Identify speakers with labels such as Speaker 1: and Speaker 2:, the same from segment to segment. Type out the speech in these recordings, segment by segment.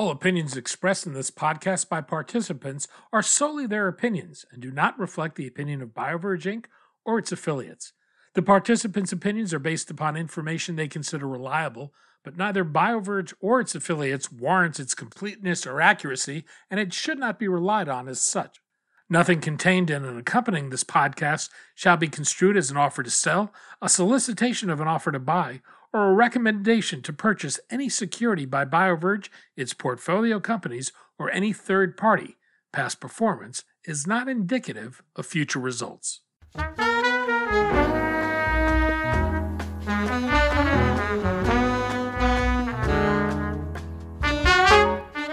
Speaker 1: All opinions expressed in this podcast by participants are solely their opinions and do not reflect the opinion of BioVerge Inc. or its affiliates. The participants' opinions are based upon information they consider reliable, but neither BioVerge or its affiliates warrants its completeness or accuracy, and it should not be relied on as such. Nothing contained in and accompanying this podcast shall be construed as an offer to sell, a solicitation of an offer to buy, or a recommendation to purchase any security by BioVerge, its portfolio companies, or any third party. Past performance is not indicative of future results.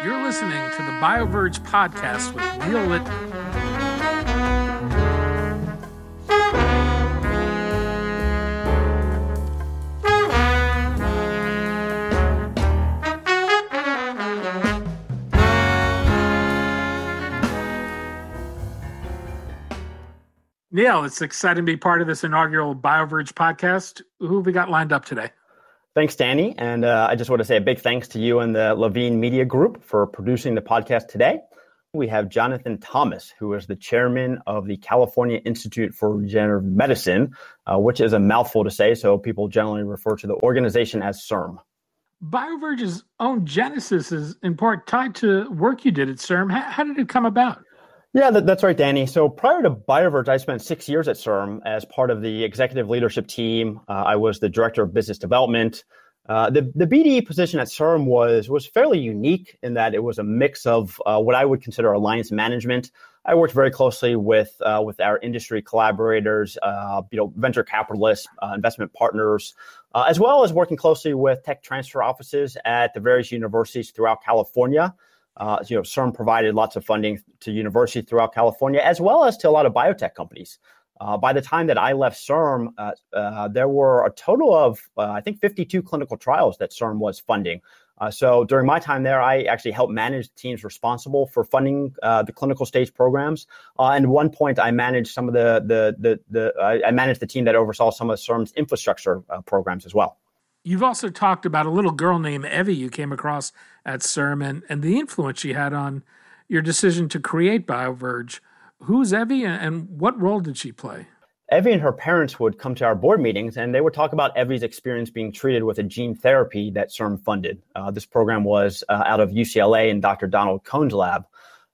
Speaker 1: You're listening to the BioVerge podcast with Neil Littman. Neil, it's exciting to be part of this inaugural BioVerge podcast. Who have we got lined up today?
Speaker 2: Thanks, Danny. And uh, I just want to say a big thanks to you and the Levine Media Group for producing the podcast today. We have Jonathan Thomas, who is the chairman of the California Institute for Regenerative Medicine, uh, which is a mouthful to say, so people generally refer to the organization as CIRM.
Speaker 1: BioVerge's own genesis is in part tied to work you did at CIRM. How, how did it come about?
Speaker 2: Yeah, that, that's right, Danny. So prior to BioVerge, I spent six years at CIRM as part of the executive leadership team. Uh, I was the director of business development. Uh, the the BDE position at CIRM was was fairly unique in that it was a mix of uh, what I would consider alliance management. I worked very closely with uh, with our industry collaborators, uh, you know, venture capitalists, uh, investment partners, as well as working closely with tech transfer offices at the various universities throughout California. Uh, you know, CIRM provided lots of funding to universities throughout California, as well as to a lot of biotech companies. Uh, by the time that I left CIRM, uh, uh there were a total of, uh, I think, 52 clinical trials that CIRM was funding. Uh, so during my time there, I actually helped manage teams responsible for funding the clinical stage programs. and one point, I managed some of the the the, the I managed the team that oversaw some of CIRM's infrastructure programs as well.
Speaker 1: You've also talked about a little girl named Evie you came across at CIRM and, and the influence she had on your decision to create BioVerge. Who's Evie and what role did she play?
Speaker 2: Evie and her parents would come to our board meetings and they would talk about Evie's experience being treated with a gene therapy that CIRM funded. Uh, this program was uh, out of UCLA and Dr. Donald Kohn's lab.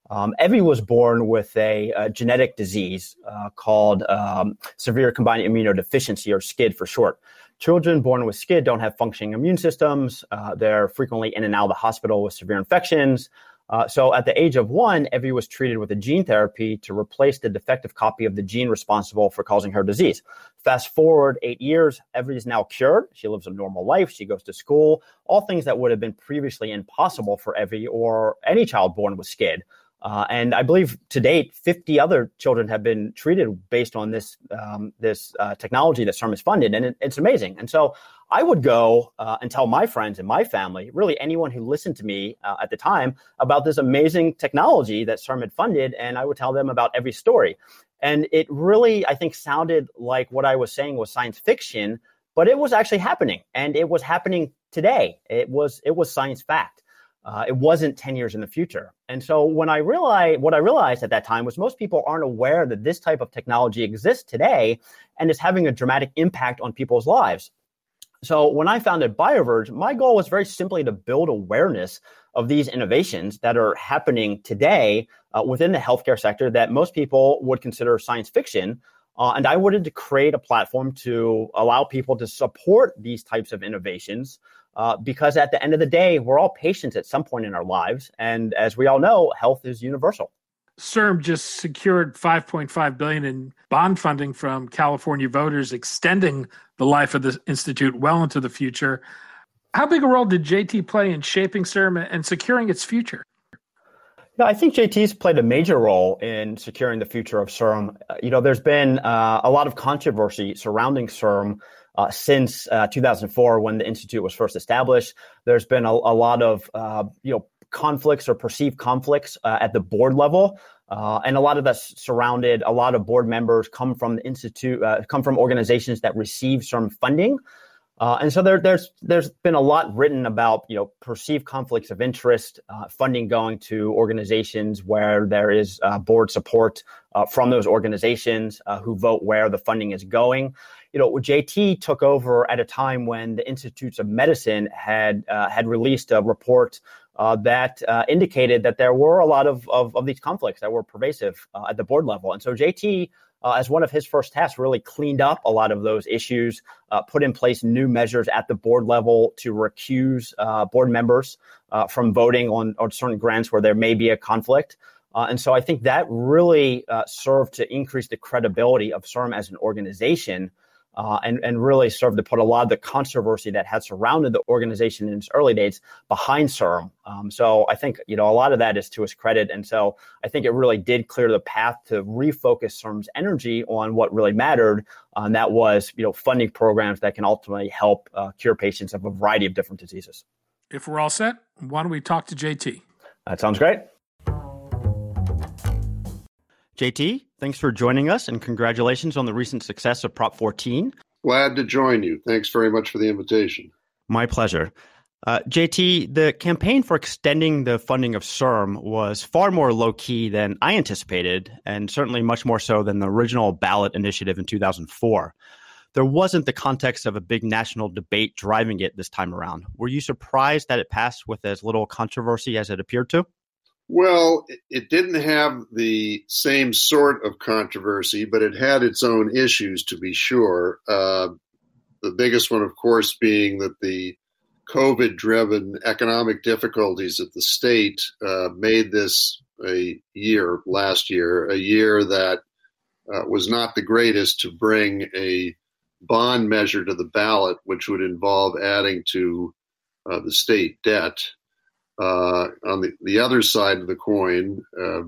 Speaker 2: Um, Evie was born with a, a genetic disease uh, called um, severe combined immunodeficiency, or SCID for short. Children born with SCID don't have functioning immune systems. Uh, they're frequently in and out of the hospital with severe infections. Uh, so at the age of one, Evie was treated with a gene therapy to replace the defective copy of the gene responsible for causing her disease. Fast forward eight years, Evie is now cured. She lives a normal life. She goes to school, all things that would have been previously impossible for Evie or any child born with SCID. Uh, and I believe to date, 50 other children have been treated based on this um, this uh, technology that CIRM has funded, and it, it's amazing. And so I would go uh, and tell my friends and my family, really anyone who listened to me uh, at the time, about this amazing technology that CIRM had funded, and I would tell them about every story. And it really, I think, sounded like what I was saying was science fiction, but it was actually happening, and it was happening today. It was it was science fact. Uh, it wasn't 10 years in the future. And so when I realized what I realized at that time was most people aren't aware that this type of technology exists today and is having a dramatic impact on people's lives. So when I founded BioVerge, my goal was very simply to build awareness of these innovations that are happening today uh, within the healthcare sector that most people would consider science fiction. Uh, and I wanted to create a platform to allow people to support these types of innovations uh, because at the end of the day, we're all patients at some point in our lives. And as we all know, health is universal.
Speaker 1: CIRM just secured 5.5 billion in bond funding from California voters, extending the life of the institute well into the future. How big a role did JT play in shaping CIRM and securing its future?
Speaker 2: No, I think JT's played a major role in securing the future of CIRM. Uh, you know, there's been uh, a lot of controversy surrounding CIRM uh, since uh, 2004 when the institute was first established. There's been a, a lot of uh, you know conflicts or perceived conflicts uh, at the board level. Uh, and a lot of us surrounded a lot of board members come from the institute, come from organizations that receive some funding. And so there, there's there's been a lot written about you know perceived conflicts of interest, funding going to organizations where there is board support uh, from those organizations uh, who vote where the funding is going. You know, JT took over at a time when the Institutes of Medicine had uh, had released a report that indicated that there were a lot of, of, of these conflicts that were pervasive at the board level, and so JT uh, as one of his first tasks, really cleaned up a lot of those issues, uh, put in place new measures at the board level to recuse uh, board members uh, from voting on, on certain grants where there may be a conflict. Uh, and so I think that really uh, served to increase the credibility of CIRM as an organization uh, and, and really served to put a lot of the controversy that had surrounded the organization in its early days behind CIRM. Um, so I think, you know, a lot of that is to his credit. And so I think it really did clear the path to refocus CIRM's energy on what really mattered. And that was, you know, funding programs that can ultimately help uh, cure patients of a variety of different diseases.
Speaker 1: If we're all set, why don't we talk to JT?
Speaker 2: That sounds great. JT, thanks for joining us and congratulations on the recent success of Prop 14.
Speaker 3: Glad to join you. Thanks very much for the invitation.
Speaker 2: My pleasure. Uh, JT, the campaign for extending the funding of CIRM was far more low key than I anticipated, and certainly much more so than the original ballot initiative in 2004. There wasn't the context of a big national debate driving it this time around. Were you surprised that it passed with as little controversy as it appeared to?
Speaker 3: Well, it didn't have the same sort of controversy, but it had its own issues, to be sure. Uh, the biggest one, of course, being that the COVID driven economic difficulties at the state uh, made this a year, last year, a year that uh, was not the greatest to bring a bond measure to the ballot, which would involve adding to uh, the state debt. Uh, on the, the other side of the coin, uh,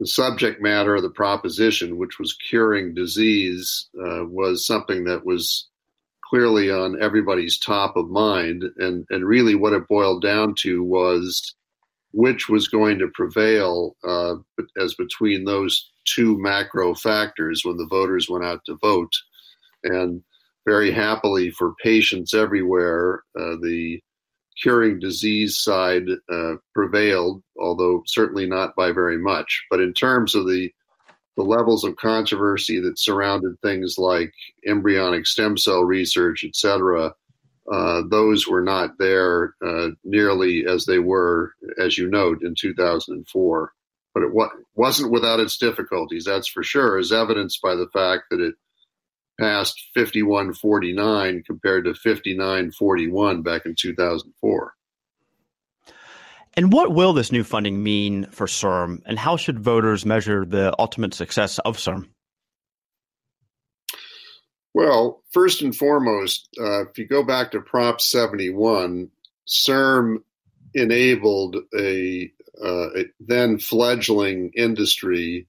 Speaker 3: the subject matter of the proposition, which was curing disease, uh, was something that was clearly on everybody's top of mind. And, and really, what it boiled down to was which was going to prevail uh, as between those two macro factors when the voters went out to vote. And very happily for patients everywhere, uh, the curing disease side uh, prevailed, although certainly not by very much. But in terms of the the levels of controversy that surrounded things like embryonic stem cell research, et cetera, uh, those were not there uh, nearly as they were, as you note, in 2004. But it wa- wasn't without its difficulties, that's for sure, as evidenced by the fact that it passed 5149 compared to 5941 back in 2004.
Speaker 2: And what will this new funding mean for CIRM, and how should voters measure the ultimate success of CIRM?
Speaker 3: Well, first and foremost, uh, if you go back to Prop 71, CIRM enabled a, uh, a then fledgling industry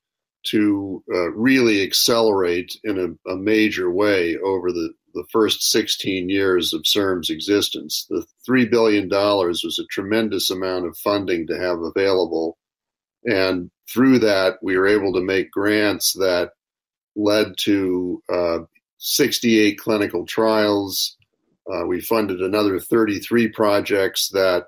Speaker 3: to uh, really accelerate in a, a, major way over the, the first 16 years of CIRM's existence. The $3 billion was a tremendous amount of funding to have available. And through that, we were able to make grants that led to uh, 68 clinical trials. Uh, we funded another 33 projects that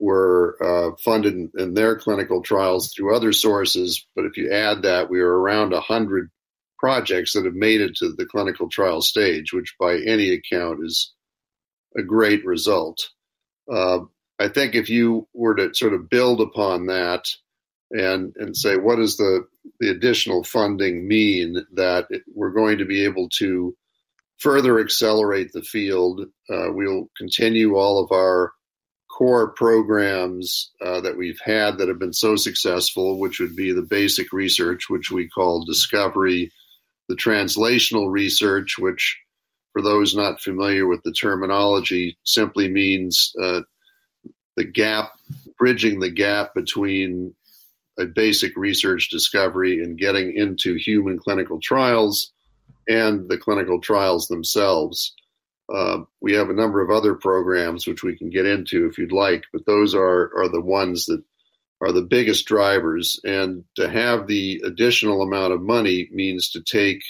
Speaker 3: were uh, funded in, in, their clinical trials through other sources. But if you add that, we are around 100 projects that have made it to the clinical trial stage, which by any account is a great result. Uh, I think if you were to sort of build upon that and and say what does the the additional funding mean that we're going to be able to further accelerate the field. Uh, we'll continue all of our core programs uh, that we've had that have been so successful, which would be the basic research, which we call discovery, the translational research, which for those not familiar with the terminology simply means uh, the gap, bridging the gap between a basic research discovery and getting into human clinical trials and the clinical trials themselves. Uh, we have a number of other programs which we can get into if you'd like, but those are are the ones that are the biggest drivers. And to have the additional amount of money means to take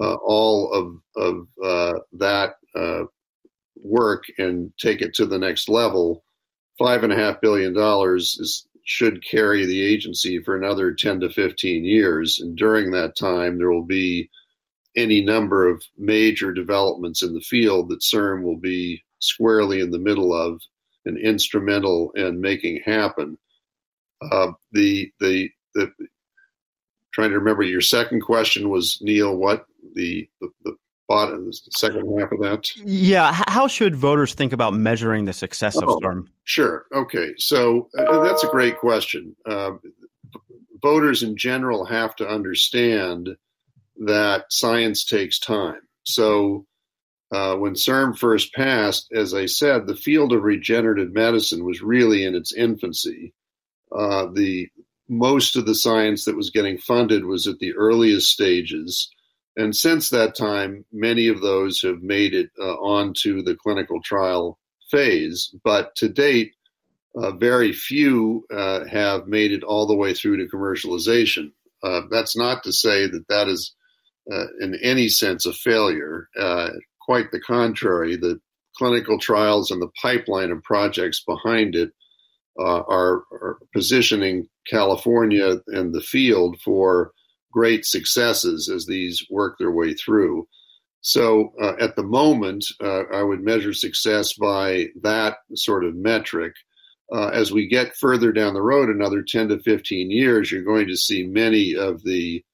Speaker 3: uh, all of of uh, that uh, work and take it to the next level, five and a half billion dollars is should carry the agency for another 10 to 15 years. And during that time, there will be any number of major developments in the field that CIRM will be squarely in the middle of and instrumental in making happen. Uh, the, the, the, trying to remember your second question was Neil, what the, the, the bottom, the second half of that?
Speaker 2: Yeah. How should voters think about measuring the success oh, of CIRM?
Speaker 3: Sure. Okay. So uh, that's a great question. Uh, voters in general have to understand that science takes time. So uh, when CIRM first passed, as I said, the field of regenerative medicine was really in its infancy. Uh, the most of the science that was getting funded was at the earliest stages. And since that time, many of those have made it uh, onto the clinical trial phase. But to date, uh, very few uh, have made it all the way through to commercialization. Uh, that's not to say that that is in any sense a failure. Uh, quite the contrary, the clinical trials and the pipeline of projects behind it are, are positioning California and the field for great successes as these work their way through. So uh, at the moment, uh, I would measure success by that sort of metric. Uh, as we get further down the road, another 10 to 15 years, you're going to see many of the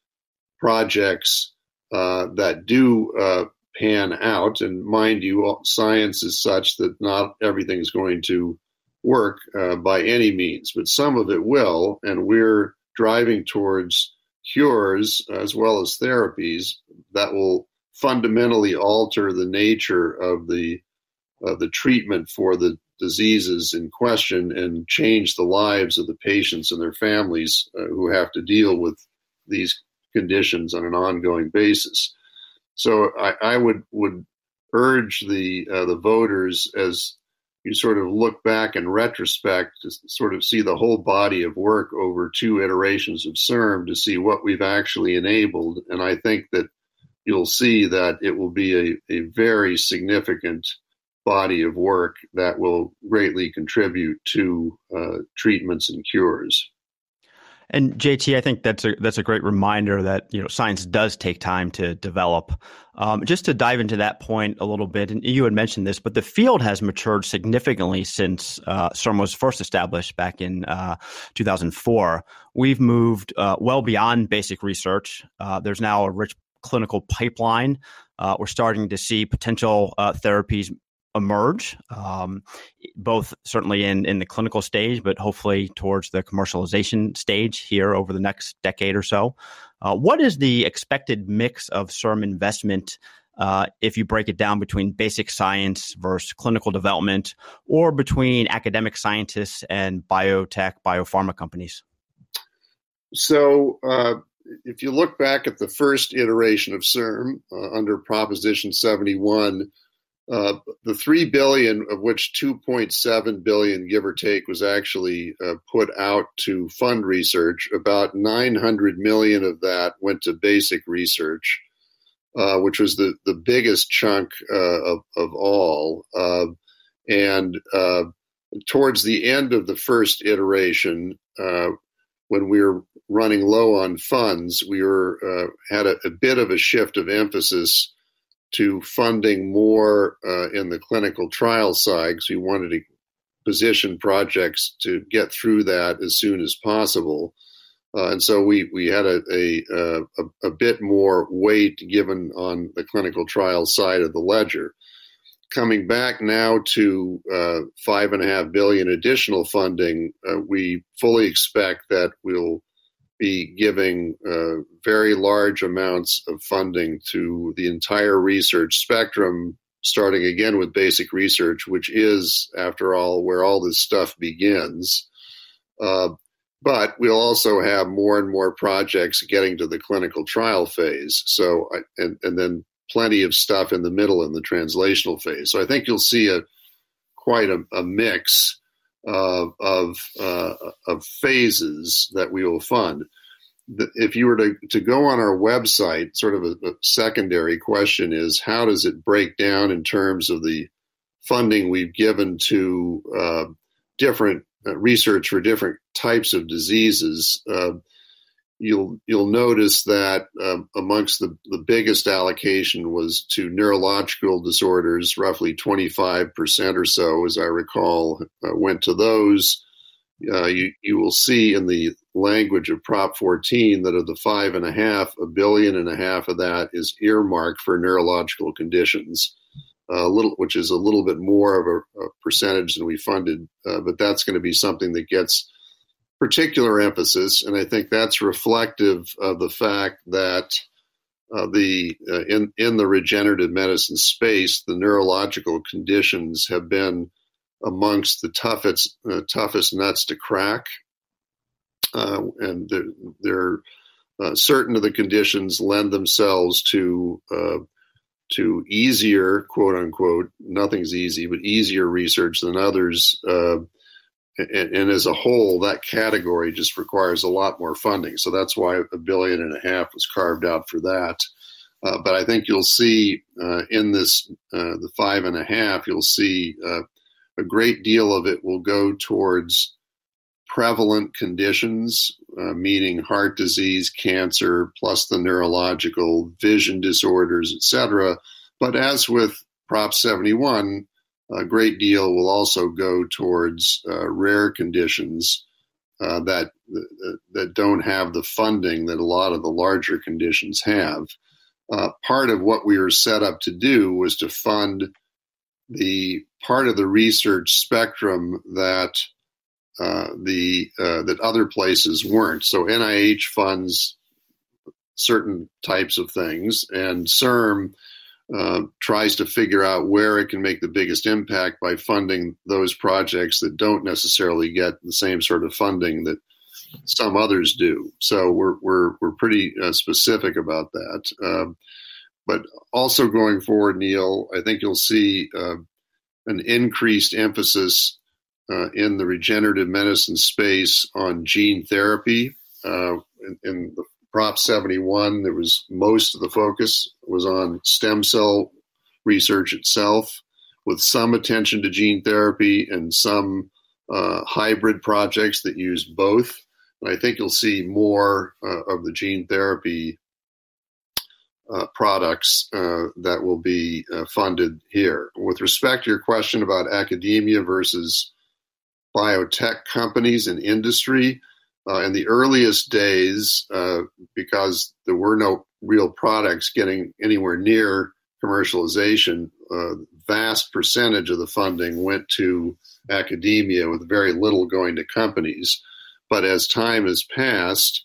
Speaker 3: projects uh, that do uh, pan out. And mind you, science is such that not everything is going to work uh, by any means, but some of it will. And we're driving towards cures as well as therapies that will fundamentally alter the nature of the of the treatment for the diseases in question and change the lives of the patients and their families uh, who have to deal with these conditions on an ongoing basis. So I, I would would urge the uh, the voters as you sort of look back in retrospect to sort of see the whole body of work over two iterations of CIRM to see what we've actually enabled. And I think that you'll see that it will be a, a very significant body of work that will greatly contribute to uh, treatments and cures.
Speaker 2: And JT, I think that's a that's a great reminder that you know science does take time to develop. Um, just to dive into that point a little bit, and you had mentioned this, but the field has matured significantly since uh, CIRM was first established back in uh, 2004. We've moved uh, well beyond basic research. Uh, there's now a rich clinical pipeline. Uh, we're starting to see potential uh, therapies emerge, um, both certainly in, in the clinical stage, but hopefully towards the commercialization stage here over the next decade or so. Uh, what is the expected mix of CIRM investment uh, if you break it down between basic science versus clinical development or between academic scientists and biotech, biopharma companies?
Speaker 3: So, uh, if you look back at the first iteration of CIRM uh, under Proposition 71, uh, the three billion of which 2.7 billion, give or take, was actually uh, put out to fund research. About 900 million of that went to basic research, uh, which was the the biggest chunk uh, of of all. Um, and uh, towards the end of the first iteration, when we were running low on funds, we were had a, a bit of a shift of emphasis to funding more uh, in the clinical trial side because we wanted to position projects to get through that as soon as possible. Uh, and so we, we had a, a, a, a, bit more weight given on the clinical trial side of the ledger. Coming back now to uh, five and a half billion additional funding, uh, we fully expect that we'll be giving uh, very large amounts of funding to the entire research spectrum, starting again with basic research, which is, after all, where all this stuff begins. Uh, but we'll also have more and more projects getting to the clinical trial phase. So, and, and then plenty of stuff in the middle in the translational phase. So I think you'll see a quite a, a mix of of, uh, of phases that we will fund. If you were to, to go on our website, sort of a, a secondary question is how does it break down in terms of the funding we've given to uh, different uh, research for different types of diseases, uh, you'll you'll notice that um, amongst the, the biggest allocation was to neurological disorders, roughly 25% or so, as I recall, uh, went to those. Uh, you, you will see in the language of Prop 14 that of the five and a half, a billion and a half of that is earmarked for neurological conditions, a little, which is a little bit more of a, a percentage than we funded, uh, but that's going to be something that gets particular emphasis, and I think that's reflective of the fact that uh, the uh, in in the regenerative medicine space, the neurological conditions have been amongst the toughest uh, toughest nuts to crack, uh, and they're, they're uh, certain of the conditions lend themselves to uh, to easier quote unquote nothing's easy but easier research than others and, and, as a whole, that category just requires a lot more funding. So that's why a billion and a half was carved out for that. Uh, but I think you'll see uh, in this uh, the five and a half, you'll see uh, a great deal of it will go towards prevalent conditions, uh, meaning heart disease, cancer, plus the neurological, vision disorders, etc. But as with Prop 71, a great deal will also go towards uh, rare conditions uh, that that don't have the funding that a lot of the larger conditions have. Uh, part of what we were set up to do was to fund the part of the research spectrum that uh, the uh, that other places weren't. So NIH funds certain types of things, and CIRM uh, tries to figure out where it can make the biggest impact by funding those projects that don't necessarily get the same sort of funding that some others do. So we're we're we're pretty uh, specific about that. Um, but also going forward, Neil, I think you'll see uh, an increased emphasis uh, in the regenerative medicine space on gene therapy. Uh, in, in the Prop 71, there was most of the focus was on stem cell research itself, with some attention to gene therapy and some uh, hybrid projects that use both. And I think you'll see more uh, of the gene therapy uh, products uh, that will be uh, funded here. With respect to your question about academia versus biotech companies and industry, in the earliest days, uh, because there were no real products getting anywhere near commercialization, uh, vast percentage of the funding went to academia with very little going to companies. But as time has passed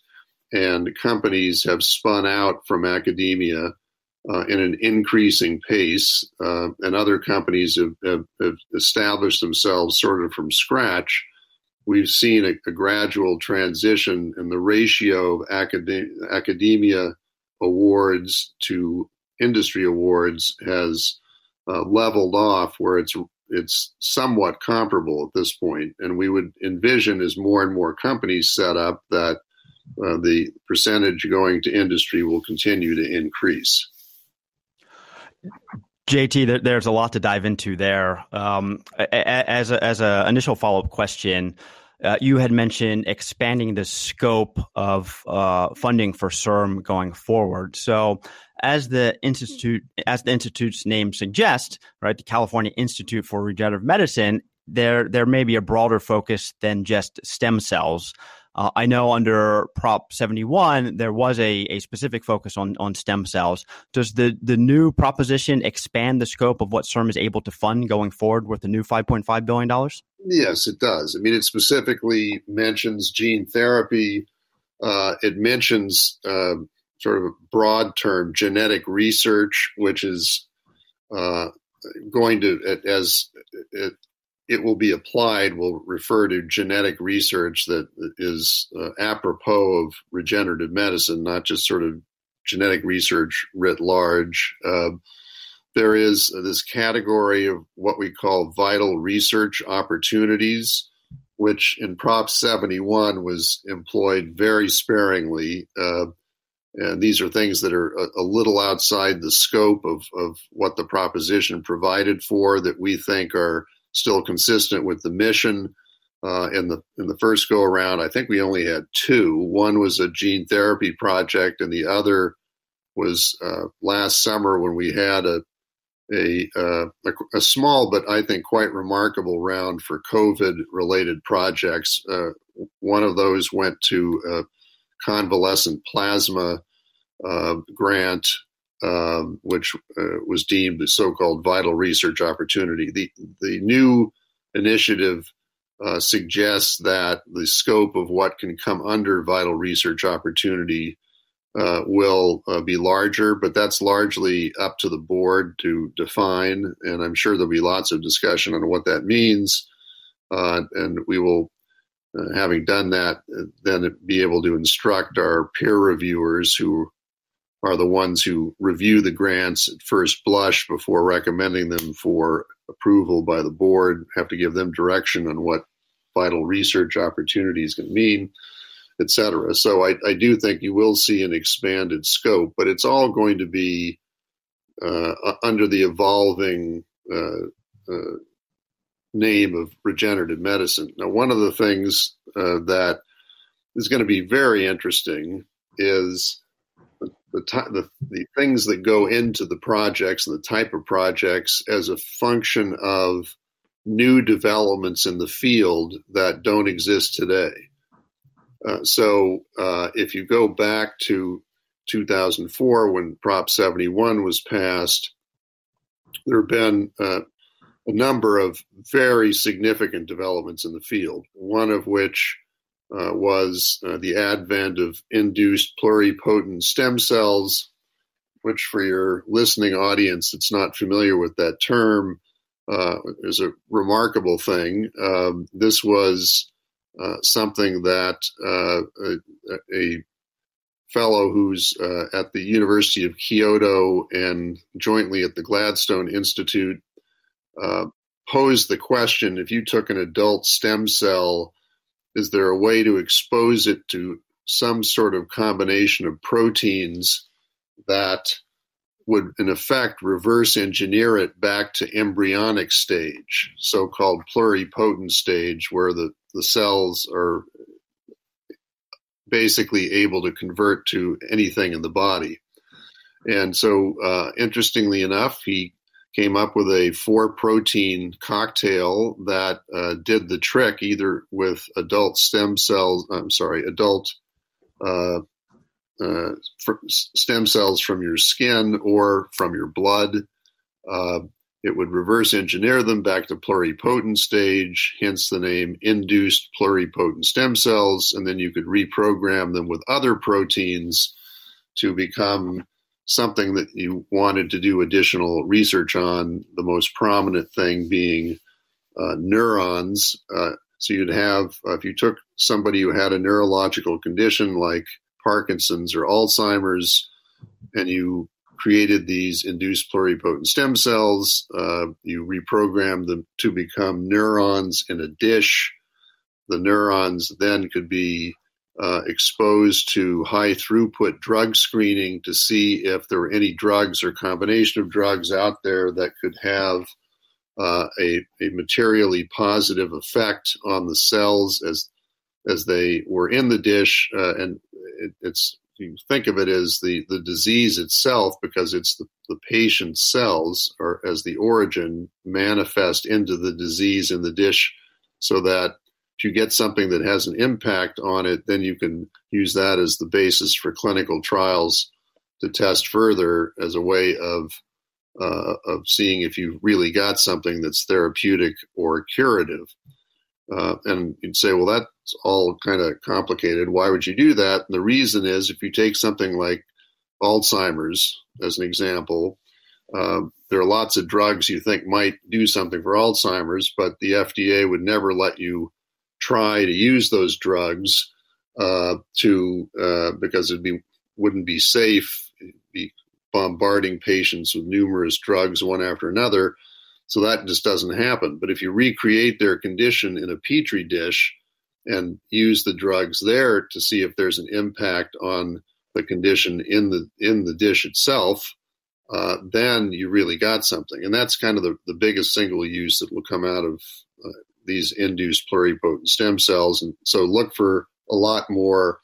Speaker 3: and companies have spun out from academia uh, in an increasing pace, uh, and other companies have, have, have established themselves sort of from scratch, we've seen a, a gradual transition in the ratio of acad- academia awards to industry awards has uh, leveled off where it's it's somewhat comparable at this point and we would envision as more and more companies set up that uh, the percentage going to industry will continue to increase
Speaker 2: JT, there's a lot to dive into there. Um, as a, as an initial follow up question, uh, you had mentioned expanding the scope of uh, funding for CIRM going forward. So, as the institute, as the institute's name suggests, right, the California Institute for Regenerative Medicine, there there may be a broader focus than just stem cells. Uh, I know under Prop 71, there was a, a specific focus on, on stem cells. Does the, the new proposition expand the scope of what CIRM is able to fund going forward with the new $5.5 billion?
Speaker 3: Yes, it does. I mean, it specifically mentions gene therapy. Uh, it mentions uh, sort of a broad term genetic research, which is uh, going to, as it, will be applied will refer to genetic research that is uh, apropos of regenerative medicine, not just sort of genetic research writ large. Uh, there is this category of what we call vital research opportunities, which in Prop 71 was employed very sparingly. Uh, And these are things that are a, a little outside the scope of, of what the proposition provided for that we think are still consistent with the mission. Uh, in the in the first go around, I think we only had two. One was a gene therapy project, and the other was uh, last summer when we had a a, uh, a, a small but I think quite remarkable round for COVID related projects. Uh, one of those went to convalescent plasma uh, grant, um, which uh, was deemed the so-called vital research opportunity. The the new initiative uh, suggests that the scope of what can come under vital research opportunity uh, will uh, be larger, but that's largely up to the board to define. And I'm sure there'll be lots of discussion on what that means. Uh, and we will, uh, having done that, uh, then be able to instruct our peer reviewers who are the ones who review the grants at first blush before recommending them for approval by the board, have to give them direction on what vital research opportunities can mean et cetera. So I, I, do think you will see an expanded scope, but it's all going to be uh, under the evolving uh, uh, name of regenerative medicine. Now, one of the things uh, that is going to be very interesting is the, the, the, things that go into the projects and the type of projects as a function of new developments in the field that don't exist today. Uh, so uh, if you go back to 2004 when Prop 71 was passed, there have been uh, a number of very significant developments in the field, one of which uh, was uh, the advent of induced pluripotent stem cells, which, for your listening audience that's not familiar with that term, is a remarkable thing. Um, this was uh, something that uh, a, a, fellow who's uh, at the University of Kyoto and jointly at the Gladstone Institute uh, posed the question if you took an adult stem cell, is there a way to expose it to some sort of combination of proteins that would in effect reverse engineer it back to embryonic stage, so-called pluripotent stage, where the, the cells are basically able to convert to anything in the body. And so, uh, interestingly enough, he came up with a four protein cocktail that uh, did the trick either with adult stem cells, I'm sorry, adult uh, uh, stem cells from your skin or from your blood. Uh, it would reverse engineer them back to pluripotent stage, hence the name induced pluripotent stem cells, and then you could reprogram them with other proteins to become something that you wanted to do additional research on. The most prominent thing being uh, neurons. Uh, so you'd have, uh, if you took somebody who had a neurological condition like Parkinson's or Alzheimer's, and you created these induced pluripotent stem cells. Uh, you reprogrammed them to become neurons in a dish. The neurons then could be uh, exposed to high throughput drug screening to see if there were any drugs or combination of drugs out there that could have uh, a, a materially positive effect on the cells as as they were in the dish. Uh, and it, it's you think of it as the, the disease itself because it's the, the patient's cells or as the origin manifest into the disease in the dish so that if you get something that has an impact on it, then you can use that as the basis for clinical trials to test further as a way of uh, of seeing if you've really got something that's therapeutic or curative. Uh, and you'd say, well, that's all kind of complicated. Why would you do that? And the reason is if you take something like Alzheimer's as an example, uh, there are lots of drugs you think might do something for Alzheimer's, but the FDA would never let you try to use those drugs uh, to uh, because it be wouldn't be safe. be bombarding patients with numerous drugs one after another so that just doesn't happen. But if you recreate their condition in a petri dish and use the drugs there to see if there's an impact on the condition in the in the dish itself, uh, then you really got something. And that's kind of the, the biggest single use that will come out of uh, these induced pluripotent stem cells. And so look for a lot more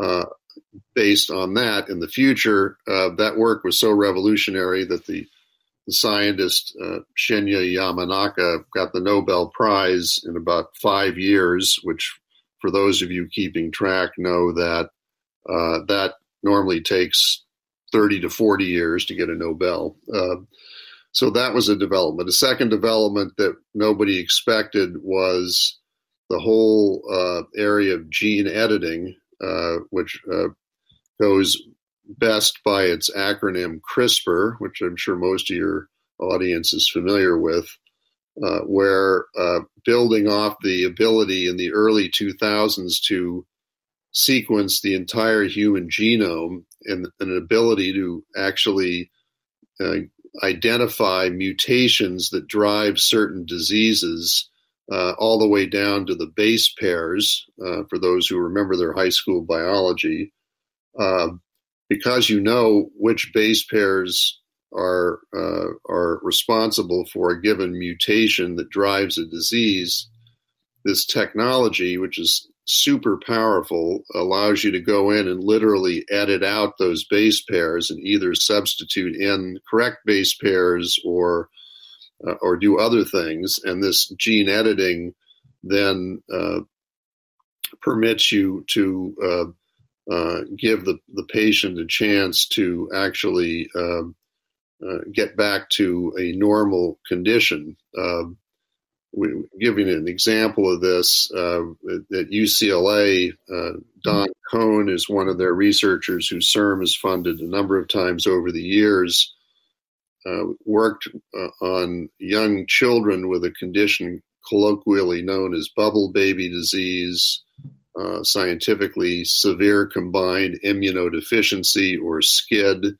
Speaker 3: uh, based on that in the future. Uh, that work was so revolutionary that the, the scientist uh, Shinya Yamanaka got the Nobel Prize in about five years, which, for those of you keeping track, know that uh, that normally takes 30 to 40 years to get a Nobel. So that was a development. A second development that nobody expected was the whole uh, area of gene editing, uh, which uh, goes best by its acronym CRISPR, which I'm sure most of your audience is familiar with, uh, where uh, building off the ability in the early 2000s to sequence the entire human genome and an ability to actually uh, identify mutations that drive certain diseases uh, all the way down to the base pairs, uh, for those who remember their high school biology. Uh, because you know which base pairs are uh, are responsible for a given mutation that drives a disease, this technology, which is super powerful, allows you to go in and literally edit out those base pairs and either substitute in correct base pairs or uh, or do other things. And this gene editing then uh, permits you to uh, uh give the, the patient a chance to actually um, uh, get back to a normal condition. Giving an example of this uh, at UCLA, uh, Don Kohn is one of their researchers who CIRM has funded a number of times over the years. Uh, worked uh, on young children with a condition colloquially known as bubble baby disease, uh, scientifically severe combined immunodeficiency or SCID.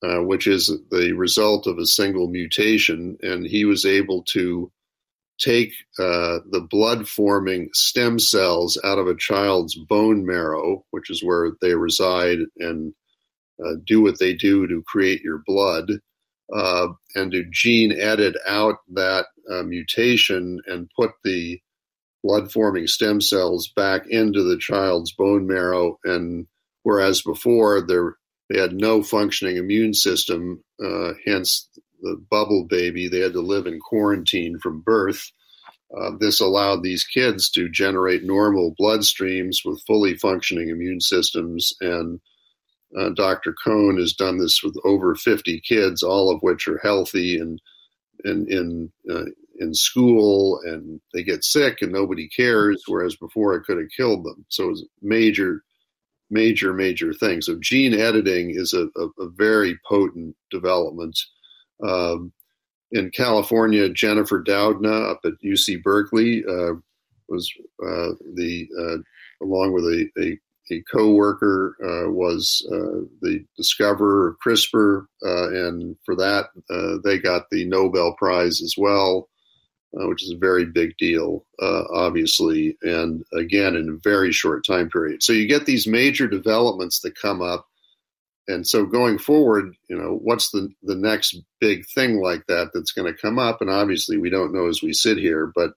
Speaker 3: Uh, which is the result of a single mutation, and he was able to take uh, the blood forming stem cells out of a child's bone marrow, which is where they reside, and uh, do what they do to create your blood, uh, and to gene edit out that uh, mutation and put the blood forming stem cells back into the child's bone marrow. And whereas before they had no functioning immune system, uh, hence the bubble baby. They had to live in quarantine from birth. Uh, this allowed these kids to generate normal blood streams with fully functioning immune systems. And uh, Dr. Kohn has done this with over 50 kids, all of which are healthy and, and in, uh, in school, and they get sick and nobody cares, whereas before it could have killed them. So it was major, major, major thing. So gene editing is a, a, a very potent development. Um, in California, Jennifer Doudna up at UC Berkeley uh, was uh, the uh, along with a, a, a co-worker uh, was uh, the discoverer of CRISPR, uh, and for that they got the Nobel Prize as well, which is a very big deal, obviously, and again in a very short time period. So you get these major developments that come up and so going forward, you know, what's the the next big thing like that that's going to come up? And obviously, we don't know as we sit here, but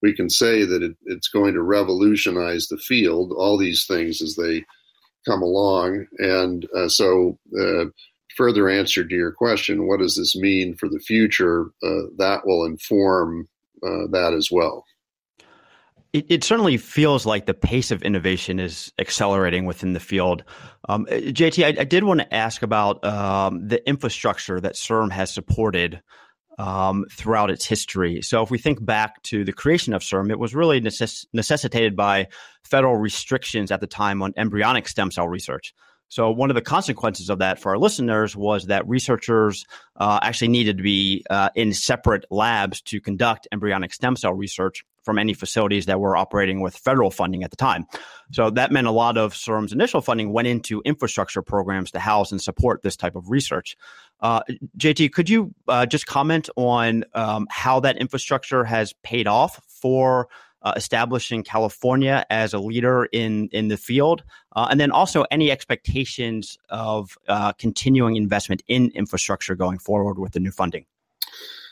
Speaker 3: we can say that it, it's going to revolutionize the field. All these things as they come along, and uh, so. Uh, further answer to your question, what does this mean for the future? Uh, that will inform uh, that as well.
Speaker 2: It, it, certainly feels like the pace of innovation is accelerating within the field. Um, JT, I, I, did want to ask about um, the infrastructure that CIRM has supported um, throughout its history. So, if we think back to the creation of CIRM, it was really necess- necessitated by federal restrictions at the time on embryonic stem cell research. So, one of the consequences of that for our listeners was that researchers uh, actually needed to be uh, in separate labs to conduct embryonic stem cell research from any facilities that were operating with federal funding at the time. So, that meant a lot of CIRM's initial funding went into infrastructure programs to house and support this type of research. Uh, JT, could you uh, just comment on um, how that infrastructure has paid off for uh, establishing California as a leader in in the field, uh, and then also any expectations of uh, continuing investment in infrastructure going forward with the new funding.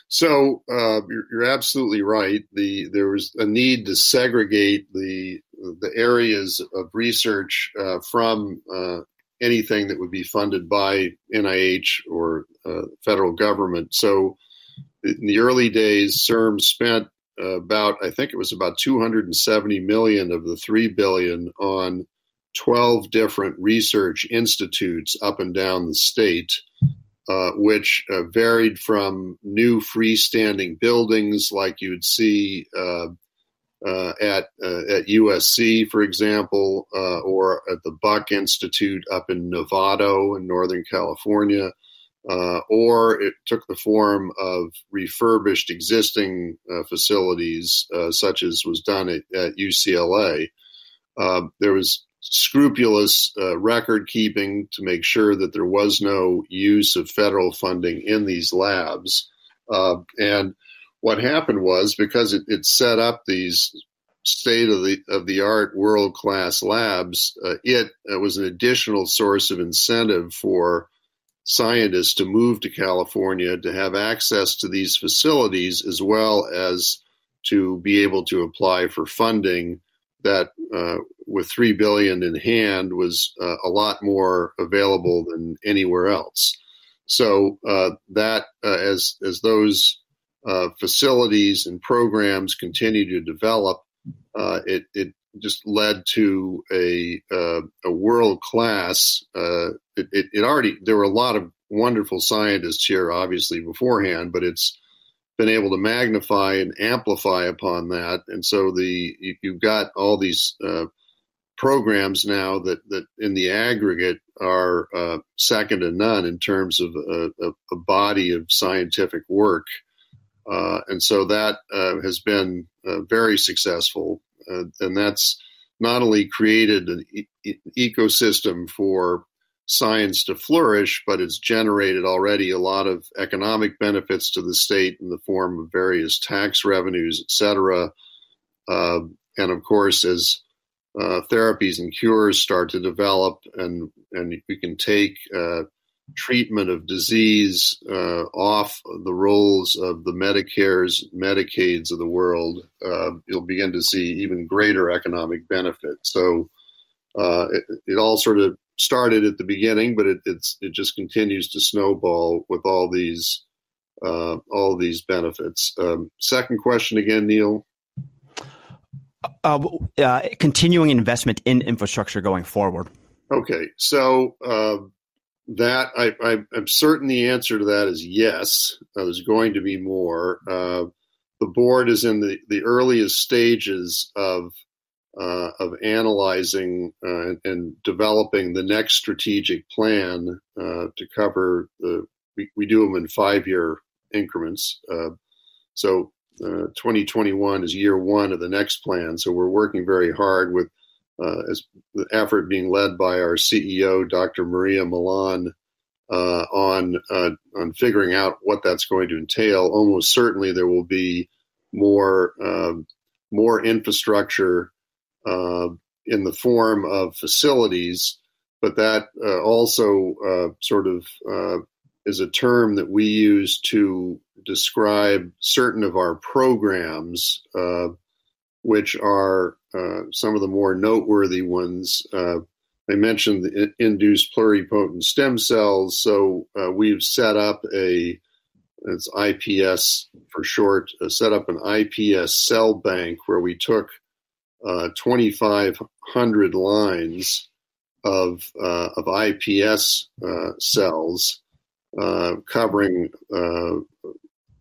Speaker 3: So uh, you're, you're, absolutely right. The there was a need to segregate the the areas of research uh, from uh, anything that would be funded by NIH or uh, federal government. So in the early days, CIRM spent about I think it was about 270 million of the three billion on 12 different research institutes up and down the state uh, which uh, varied from new freestanding buildings like you'd see uh, uh at uh, at USC, for example, or at the Buck Institute up in Novato in Northern California, or it took the form of refurbished existing facilities, such as was done at, at UCLA. there was scrupulous uh, record keeping to make sure that there was no use of federal funding in these labs. Uh, and what happened was because it, it set up these state of the of the art world class labs, uh, it, it was an additional source of incentive for scientists to move to California to have access to these facilities as well as to be able to apply for funding that uh, with three billion in hand was uh, a lot more available than anywhere else. So uh, that uh, as as those uh, facilities and programs continue to develop, uh, it it just led to a a world class. It, it, it already there were a lot of wonderful scientists here, obviously beforehand, but it's been able to magnify and amplify upon that. And so the you, have got all these uh, programs now that that in the aggregate are uh, second to none in terms of a, a, a body of scientific work. Uh, and so that uh, has been uh, very successful, uh, and that's not only created an e- ecosystem for science to flourish, but it's generated already a lot of economic benefits to the state in the form of various tax revenues, et cetera. Uh, and of course, as uh, therapies and cures start to develop, and and we can take uh, treatment of disease uh, off the rolls of the Medicare's, Medicaids of the world, uh, you'll begin to see even greater economic benefit. So uh, it, it all sort of started at the beginning, but it, it's it just continues to snowball with all these uh, all these benefits. Um, second question again, Neil.
Speaker 2: Uh, uh, continuing investment in infrastructure going forward.
Speaker 3: Okay, so uh, that I, I, am certain the answer to that is yes. Uh, there's going to be more. Uh, the board is in the, the earliest stages of uh, of analyzing uh, and developing the next strategic plan uh, to cover the. We, we, do them in five year increments. Uh, so uh, 2021 is year one of the next plan. So we're working very hard with uh, as the effort being led by our CEO, Dr. Maria Millan. on on figuring out what that's going to entail, almost certainly there will be more um, more infrastructure uh, in the form of facilities, but that uh, also uh, sort of uh, is a term that we use to describe certain of our programs, uh, which are some of the more noteworthy ones. I mentioned the induced pluripotent stem cells, so we've set up a it's IPS for short, uh, set up an IPS cell bank where we took uh, 2,500 lines of uh, of IPS uh, cells uh, covering uh,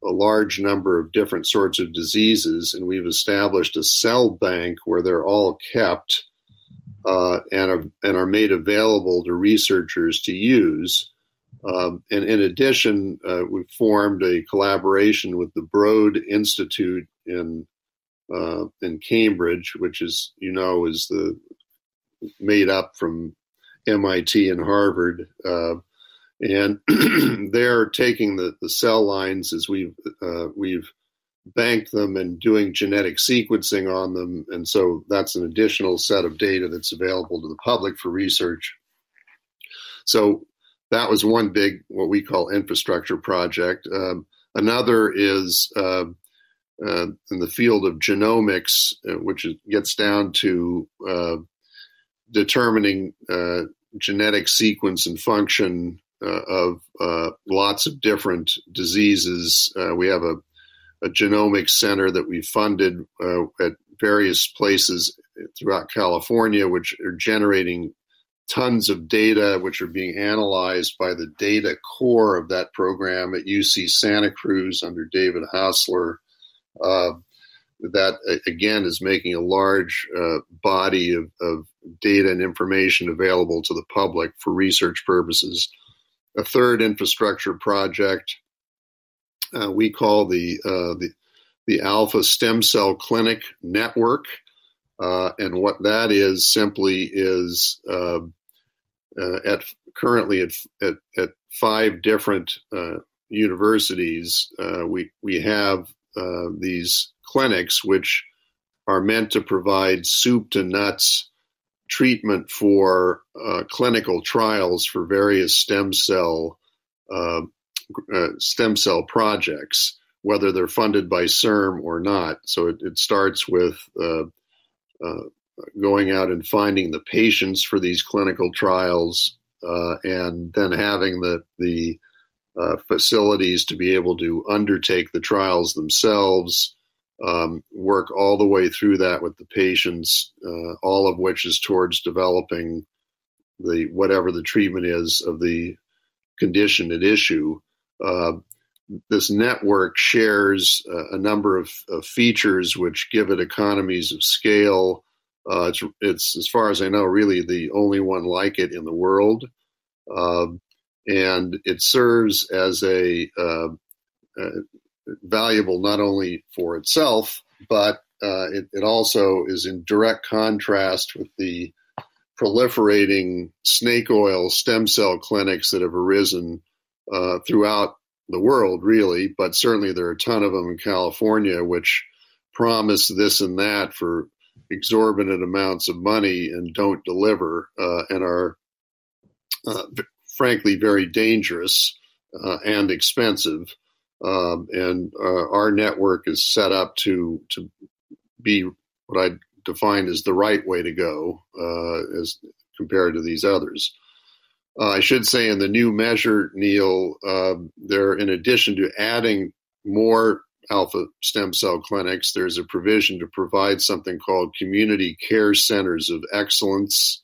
Speaker 3: a large number of different sorts of diseases, and we've established a cell bank where they're all kept uh, and are, and are made available to researchers to use. Um, and in addition, we've formed a collaboration with the Broad Institute in uh, in Cambridge, which is you know is the made up from MIT and Harvard, uh, and they're taking the, the cell lines as we've uh, we've bank them and doing genetic sequencing on them. And so that's an additional set of data that's available to the public for research. So that was one big, what we call infrastructure project. Um, another is uh, uh, in the field of genomics, uh, which gets down to uh, determining uh, genetic sequence and function uh, of lots of different diseases. we have a a genomics center that we funded uh, at various places throughout California, which are generating tons of data, which are being analyzed by the data core of that program at UC Santa Cruz under David Haussler. Uh, that again is making a large uh, body of, of, data and information available to the public for research purposes. A third infrastructure project uh, we call the, uh, the the Alpha Stem Cell Clinic Network, uh, and what that is simply is uh, uh, at currently at, at, at five different universities we we have these clinics which are meant to provide soup to nuts treatment for clinical trials for various stem cell uh, stem cell projects, whether they're funded by CIRM or not. So it, it starts with uh, uh, going out and finding the patients for these clinical trials, uh, and then having the the uh, facilities to be able to undertake the trials themselves. Um, work all the way through that with the patients, uh, all of which is towards developing the whatever the treatment is of the condition at issue. Uh, this network shares a number of, of, features which give it economies of scale. Uh, it's, it's, as far as I know, really the only one like it in the world. Um, and it serves as a, uh, valuable not only for itself, but uh, it, it also is in direct contrast with the proliferating snake oil stem cell clinics that have arisen uh, throughout the world, really, but certainly there are a ton of them in California, which promise this and that for exorbitant amounts of money and don't deliver uh, and are uh, frankly very dangerous uh, and expensive. Um, and uh, our network is set up to to be what I define as the right way to go uh, as compared to these others. Uh, I should say in the new measure, Neil, uh, there, in addition to adding more alpha stem cell clinics, there's a provision to provide something called community care centers of excellence,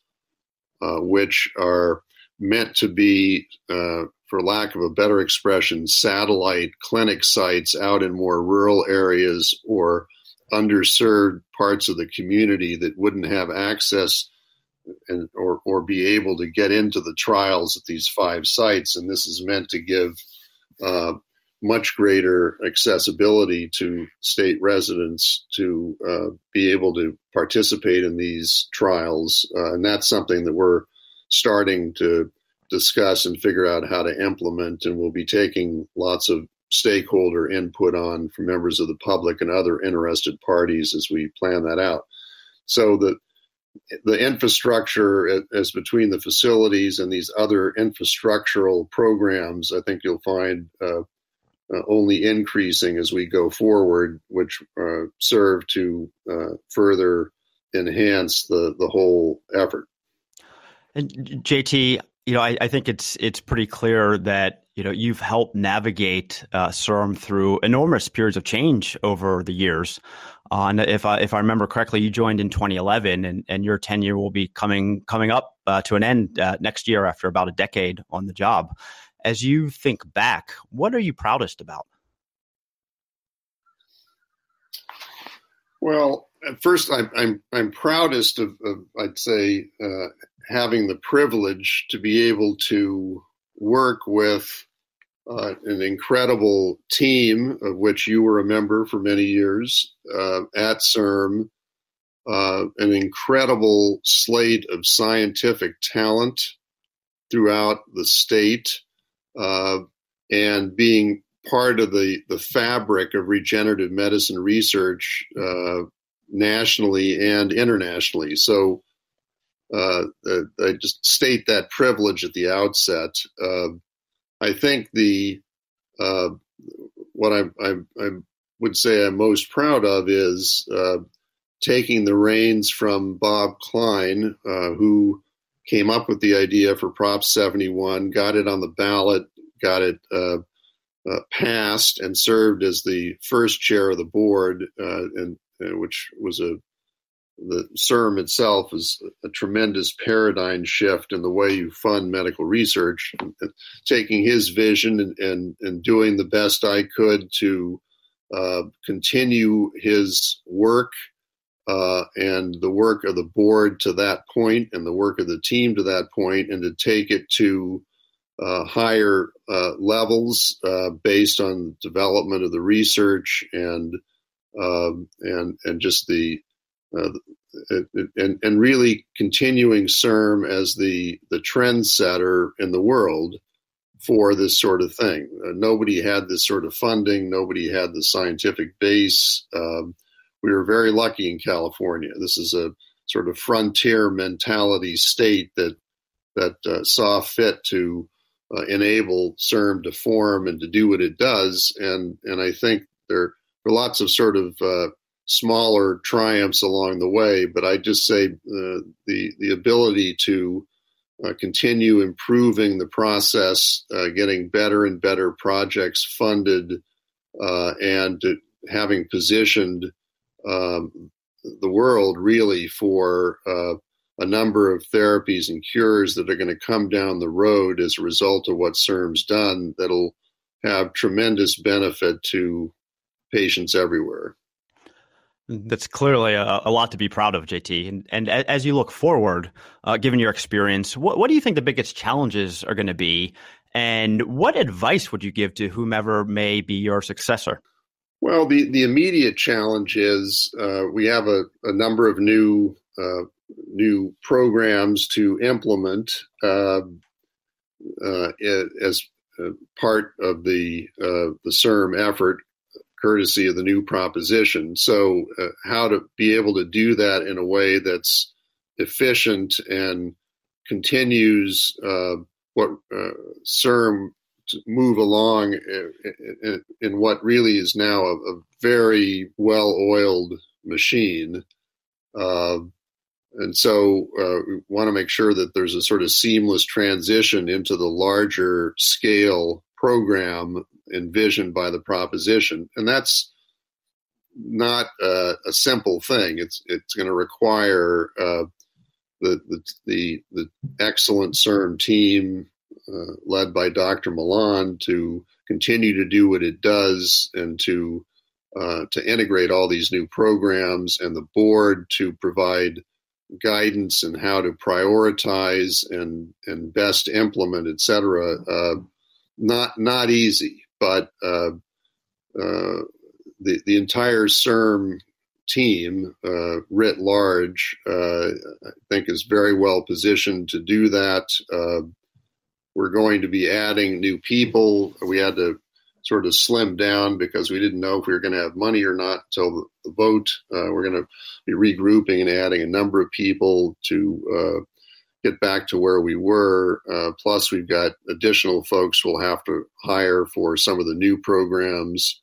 Speaker 3: uh, which are meant to be, uh, for lack of a better expression, satellite clinic sites out in more rural areas or underserved parts of the community that wouldn't have access and or or be able to get into the trials at these five sites, and this is meant to give uh, much greater accessibility to state residents to uh, be able to participate in these trials, uh, and that's something that we're starting to discuss and figure out how to implement, and we'll be taking lots of stakeholder input on from members of the public and other interested parties as we plan that out. So the the infrastructure as between the facilities and these other infrastructural programs, I think you'll find uh, uh, only increasing as we go forward, which uh, serve to uh, further enhance the the whole effort.
Speaker 2: And JT, you know, I, I think it's it's pretty clear that you know you've helped navigate uh, CIRM through enormous periods of change over the years. Uh, and if I if I remember correctly, you joined in 2011, and, and your tenure will be coming coming up uh, to an end uh, next year after about a decade on the job. As you think back, what are you proudest about?
Speaker 3: Well, at first, I'm I'm, I'm proudest of, of I'd say uh, having the privilege to be able to work with uh, an incredible team of which you were a member for many years uh, at CIRM, uh, an incredible slate of scientific talent throughout the state, uh, and being part of the the fabric of regenerative medicine research uh, nationally and internationally. So uh, uh, I just state that privilege at the outset. Uh, I think the uh, what I, I, I, would say I'm most proud of is uh, taking the reins from Bob Klein, uh, who came up with the idea for Prop 71, got it on the ballot, got it passed, and served as the first chair of the board, and which was a the CIRM itself is a tremendous paradigm shift in the way you fund medical research. Taking his vision and, and, and doing the best I could to uh, continue his work uh, and the work of the board to that point and the work of the team to that point and to take it to uh, higher uh, levels uh, based on development of the research and um, and and just the uh, and and really continuing CIRM as the the trendsetter in the world for this sort of thing. Uh, nobody had this sort of funding. Nobody had the scientific base. Um, we were very lucky in California. This is a sort of frontier mentality state that that uh, saw fit to uh, enable CIRM to form and to do what it does. And and I think there are lots of sort of uh, smaller triumphs along the way, but I just say uh, the the ability to uh, continue improving the process, uh, getting better and better projects funded, uh, and having positioned um, the world really for uh, a number of therapies and cures that are going to come down the road as a result of what CIRM's done that'll have tremendous benefit to patients everywhere.
Speaker 2: That's clearly a, a, lot to be proud of, JT. And, and as you look forward, uh, given your experience, what, what do you think the biggest challenges are going to be? And what advice would you give to whomever may be your successor?
Speaker 3: Well, the, the immediate challenge is uh, we have a, a, number of new uh, new programs to implement uh, uh, as uh, part of the the CIRM effort courtesy of the new proposition. So, uh, how to be able to do that in a way that's efficient and continues uh, what uh, CIRM to move along in, in, what really is now a, a very well-oiled machine. Uh, and so uh, we want to make sure that there's a sort of seamless transition into the larger scale program envisioned by the proposition, and that's not uh, a simple thing. It's it's going to require uh, the, the, the the excellent CIRM team uh, led by Dr. Millan to continue to do what it does and to uh, to integrate all these new programs and the board to provide guidance and how to prioritize and and best implement, et cetera. Uh, not not easy but uh, uh, the the entire CIRM team, uh, writ large, uh, I think is very well positioned to do that. Uh, we're going to be adding new people. We had to sort of slim down because we didn't know if we were going to have money or not until the, vote. We're going to be regrouping and adding a number of people to get back to where we were. Uh, plus, we've got additional folks we'll have to hire for some of the new programs.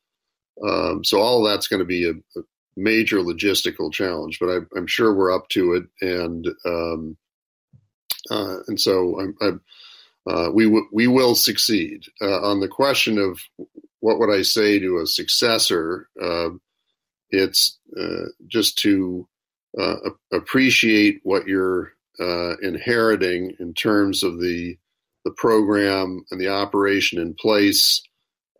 Speaker 3: Um, so all that's going to be a, a, major logistical challenge, but I, am sure we're up to it, and um, uh, and so I'm, I'm, uh, we w- we will succeed. Uh, on the question of what would I say to a successor, uh, it's uh, just to appreciate what you're uh, inheriting in terms of the the program and the operation in place,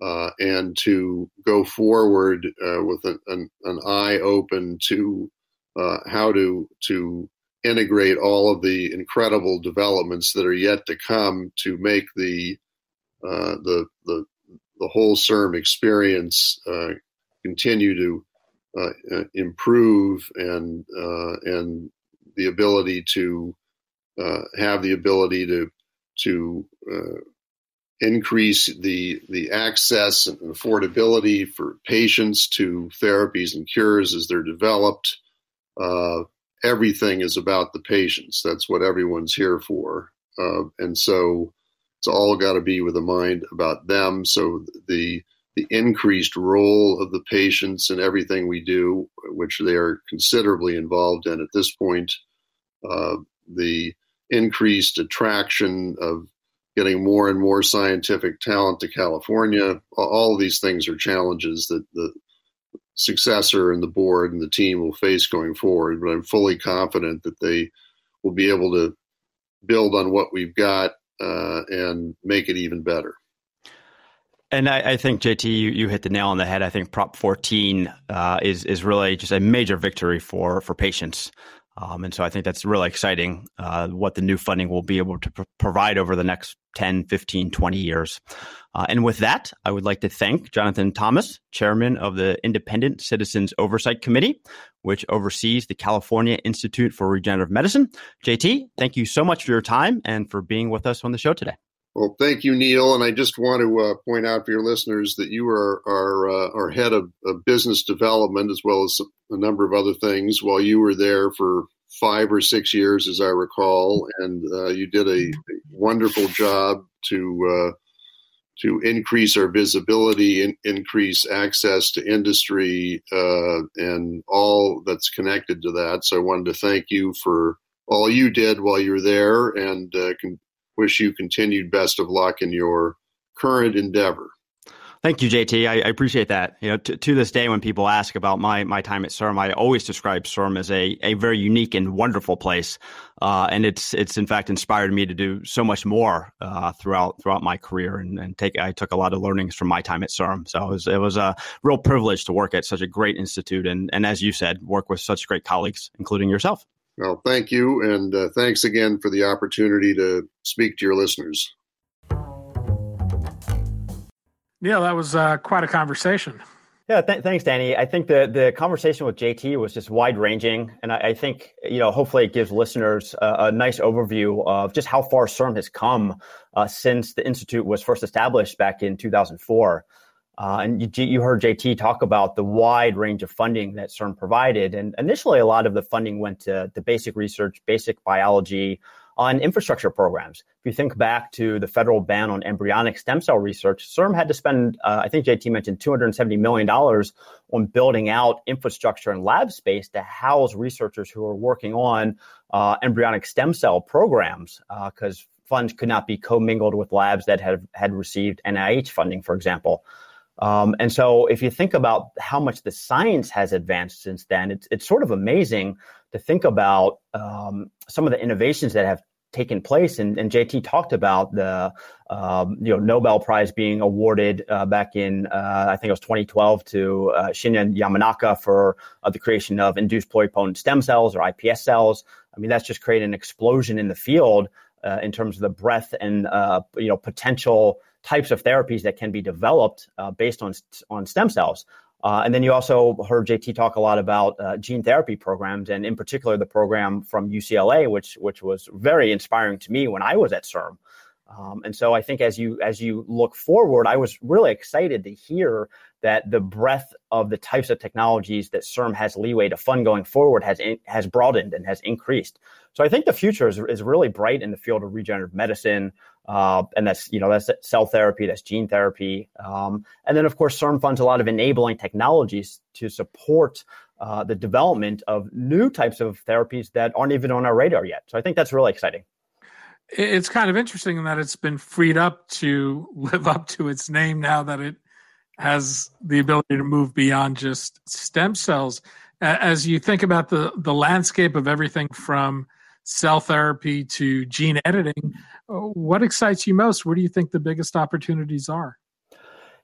Speaker 3: uh, and to go forward uh, with an, an, an, eye open to uh, how to to integrate all of the incredible developments that are yet to come to make the uh, the the the whole CIRM experience uh, continue to improve and and the ability to uh, have the ability to to uh, increase the the access and affordability for patients to therapies and cures as they're developed. Uh, everything is about the patients. That's what everyone's here for, uh, and so it's all got to be with a mind about them. So the the increased role of the patients in everything we do, which they are considerably involved in at this point, uh, the increased attraction of getting more and more scientific talent to California. All these things are challenges that the successor and the board and the team will face going forward. But I'm fully confident that they will be able to build on what we've got uh, and make it even better.
Speaker 2: And I, I, think JT, you, you hit the nail on the head. I think Prop 14 uh, is is really just a major victory for for patients. Um, and so I think that's really exciting uh, what the new funding will be able to pr- provide over the next 10, 15, 20 years. Uh, and with that, I would like to thank Jonathan Thomas, chairman of the Independent Citizens Oversight Committee, which oversees the California Institute for Regenerative Medicine. JT, thank you so much for your time and for being with us on the show today.
Speaker 3: Well, thank you, Neil. And I just want to uh, point out for your listeners that you are our, uh, head of, of, business development as well as a number of other things while you were there for five or six years, as I recall. And uh, you did a, wonderful job to uh, to increase our visibility, in, increase access to industry, uh, and all that's connected to that. So I wanted to thank you for all you did while you were there and uh, can wish you continued best of luck in your current endeavor.
Speaker 2: Thank you, JT. I, I appreciate that. You know, t- to this day, when people ask about my my time at CIRM, I always describe CIRM as a a very unique and wonderful place, uh, and it's it's in fact inspired me to do so much more uh, throughout throughout my career, and, and take I took a lot of learnings from my time at CIRM. So it was it was a real privilege to work at such a great institute, and and as you said, work with such great colleagues, including yourself.
Speaker 3: Well, thank you, and uh, thanks again for the opportunity to speak to your listeners.
Speaker 1: Yeah, that was uh, quite a conversation.
Speaker 2: Yeah, th- thanks, Danny. I think the the conversation with JT was just wide ranging, and I, I, think you know hopefully it gives listeners a, a, nice overview of just how far CIRM has come uh, since the institute was first established back in 2004. Uh, and you, you, heard JT talk about the wide range of funding that CIRM provided, and initially a lot of the funding went to, to basic research, basic biology, on infrastructure programs. If you think back to the federal ban on embryonic stem cell research, CIRM had to spend, uh, I think JT mentioned $270 million on building out infrastructure and lab space to house researchers who are working on uh, embryonic stem cell programs because uh, funds could not be commingled with labs that have had received NIH funding, for example. Um, and so if you think about how much the science has advanced since then, it's, it's sort of amazing to think about um, some of the innovations that have taken place. And, and JT talked about the um, you know Nobel Prize being awarded uh, back in uh, I think it was 2012 to uh, Shinya Yamanaka for uh, the creation of induced pluripotent stem cells or iPS cells. I mean that's just created an explosion in the field uh, in terms of the breadth and you know potential types of therapies that can be developed uh, based on on stem cells. Uh, and then you also heard JT talk a lot about uh, gene therapy programs, and in particular the program from UCLA, which which was very inspiring to me when I was at CIRM. Um, and so I think as you as you look forward, I was really excited to hear that the breadth of the types of technologies that CIRM has leeway to fund going forward has in, has broadened and has increased. So I think the future is, is really bright in the field of regenerative medicine, uh, and that's you know that's cell therapy, that's gene therapy, um, and then of course CIRM funds a lot of enabling technologies to support uh, the development of new types of therapies that aren't even on our radar yet. So I think that's really exciting
Speaker 1: it's kind of interesting in that it's been freed up to live up to its name now that it has the ability to move beyond just stem cells. As you think about the, the landscape of everything from cell therapy to gene editing, what excites you most? Where do you think the biggest opportunities are?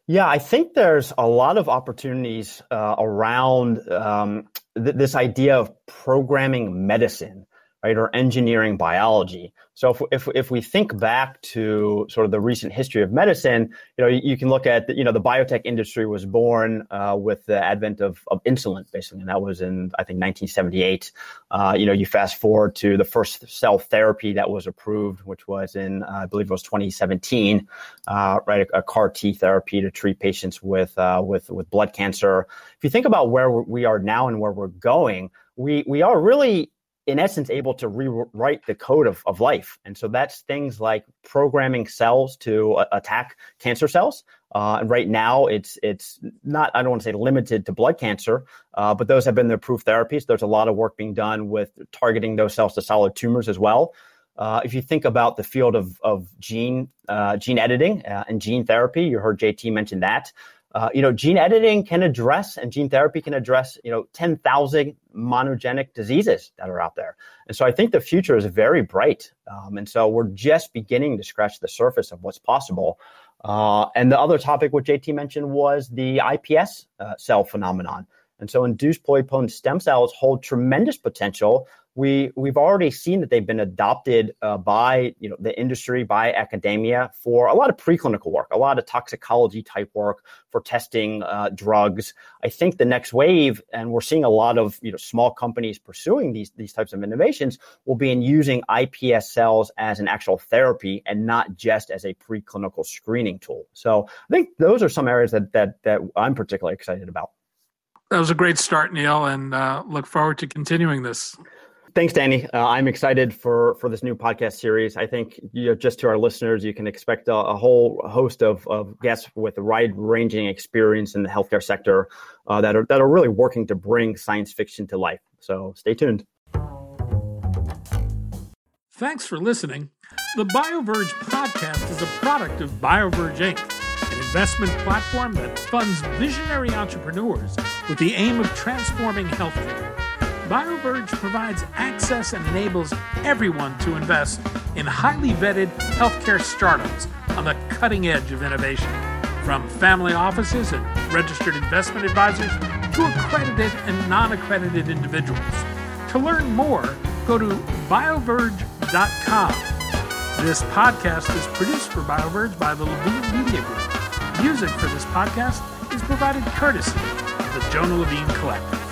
Speaker 2: Yeah, I think there's a lot of opportunities uh, around um, th- this idea of programming medicine right, or engineering biology. So if, if, if we think back to sort of the recent history of medicine, you know, you, you can look at, the, you know, the biotech industry was born uh, with the advent of, of insulin, basically, and that was in, I think, 1978. Uh, you know, you fast forward to the first cell therapy that was approved, which was in, uh, I believe it was 2017, uh, right, a, a, CAR T therapy to treat patients with, uh, with, with blood cancer. If you think about where we are now and where we're going, we, we are really in essence able to rewrite the code of, of life. And so that's things like programming cells to uh, attack cancer cells. Uh, and right now it's it's not i don't want to say limited to blood cancer uh, but those have been the approved therapies. There's a lot of work being done with targeting those cells to solid tumors as well. Uh, if you think about the field of, of gene uh, gene editing uh, and gene therapy you heard jt mention that uh, you know, gene editing can address and gene therapy can address, you know, 10,000 monogenic diseases that are out there. And so I think the future is very bright. Um, and so we're just beginning to scratch the surface of what's possible. Uh, and the other topic which JT mentioned was the iPS uh, cell phenomenon. And so induced pluripotent stem cells hold tremendous potential. We we've already seen that they've been adopted uh, by you know the industry by academia for a lot of preclinical work a lot of toxicology type work for testing uh, drugs. I think the next wave and we're seeing a lot of you know small companies pursuing these these types of innovations will be in using ips cells as an actual therapy and not just as a preclinical screening tool. So i think those are some areas that that that i'm particularly excited about
Speaker 1: that was a great start neil and uh, look forward to continuing this
Speaker 2: Thanks, Danny. Uh, I'm excited for for this new podcast series. I think you know, just to our listeners, you can expect a, a whole host of, of guests with a wide ranging experience in the healthcare sector uh, that are that are really working to bring science fiction to life. So stay tuned.
Speaker 1: Thanks for listening. The BioVerge podcast is a product of BioVerge Inc., investment platform that funds visionary entrepreneurs with the aim of transforming healthcare. BioVerge provides access and enables everyone to invest in highly vetted healthcare startups on the cutting edge of innovation. From family offices and registered investment advisors to accredited and non accredited individuals. To learn more, go to bioverge.com. This podcast is produced for BioVerge by the Levine Media Group. Music for this podcast is provided courtesy of the Jonah Levine Collective.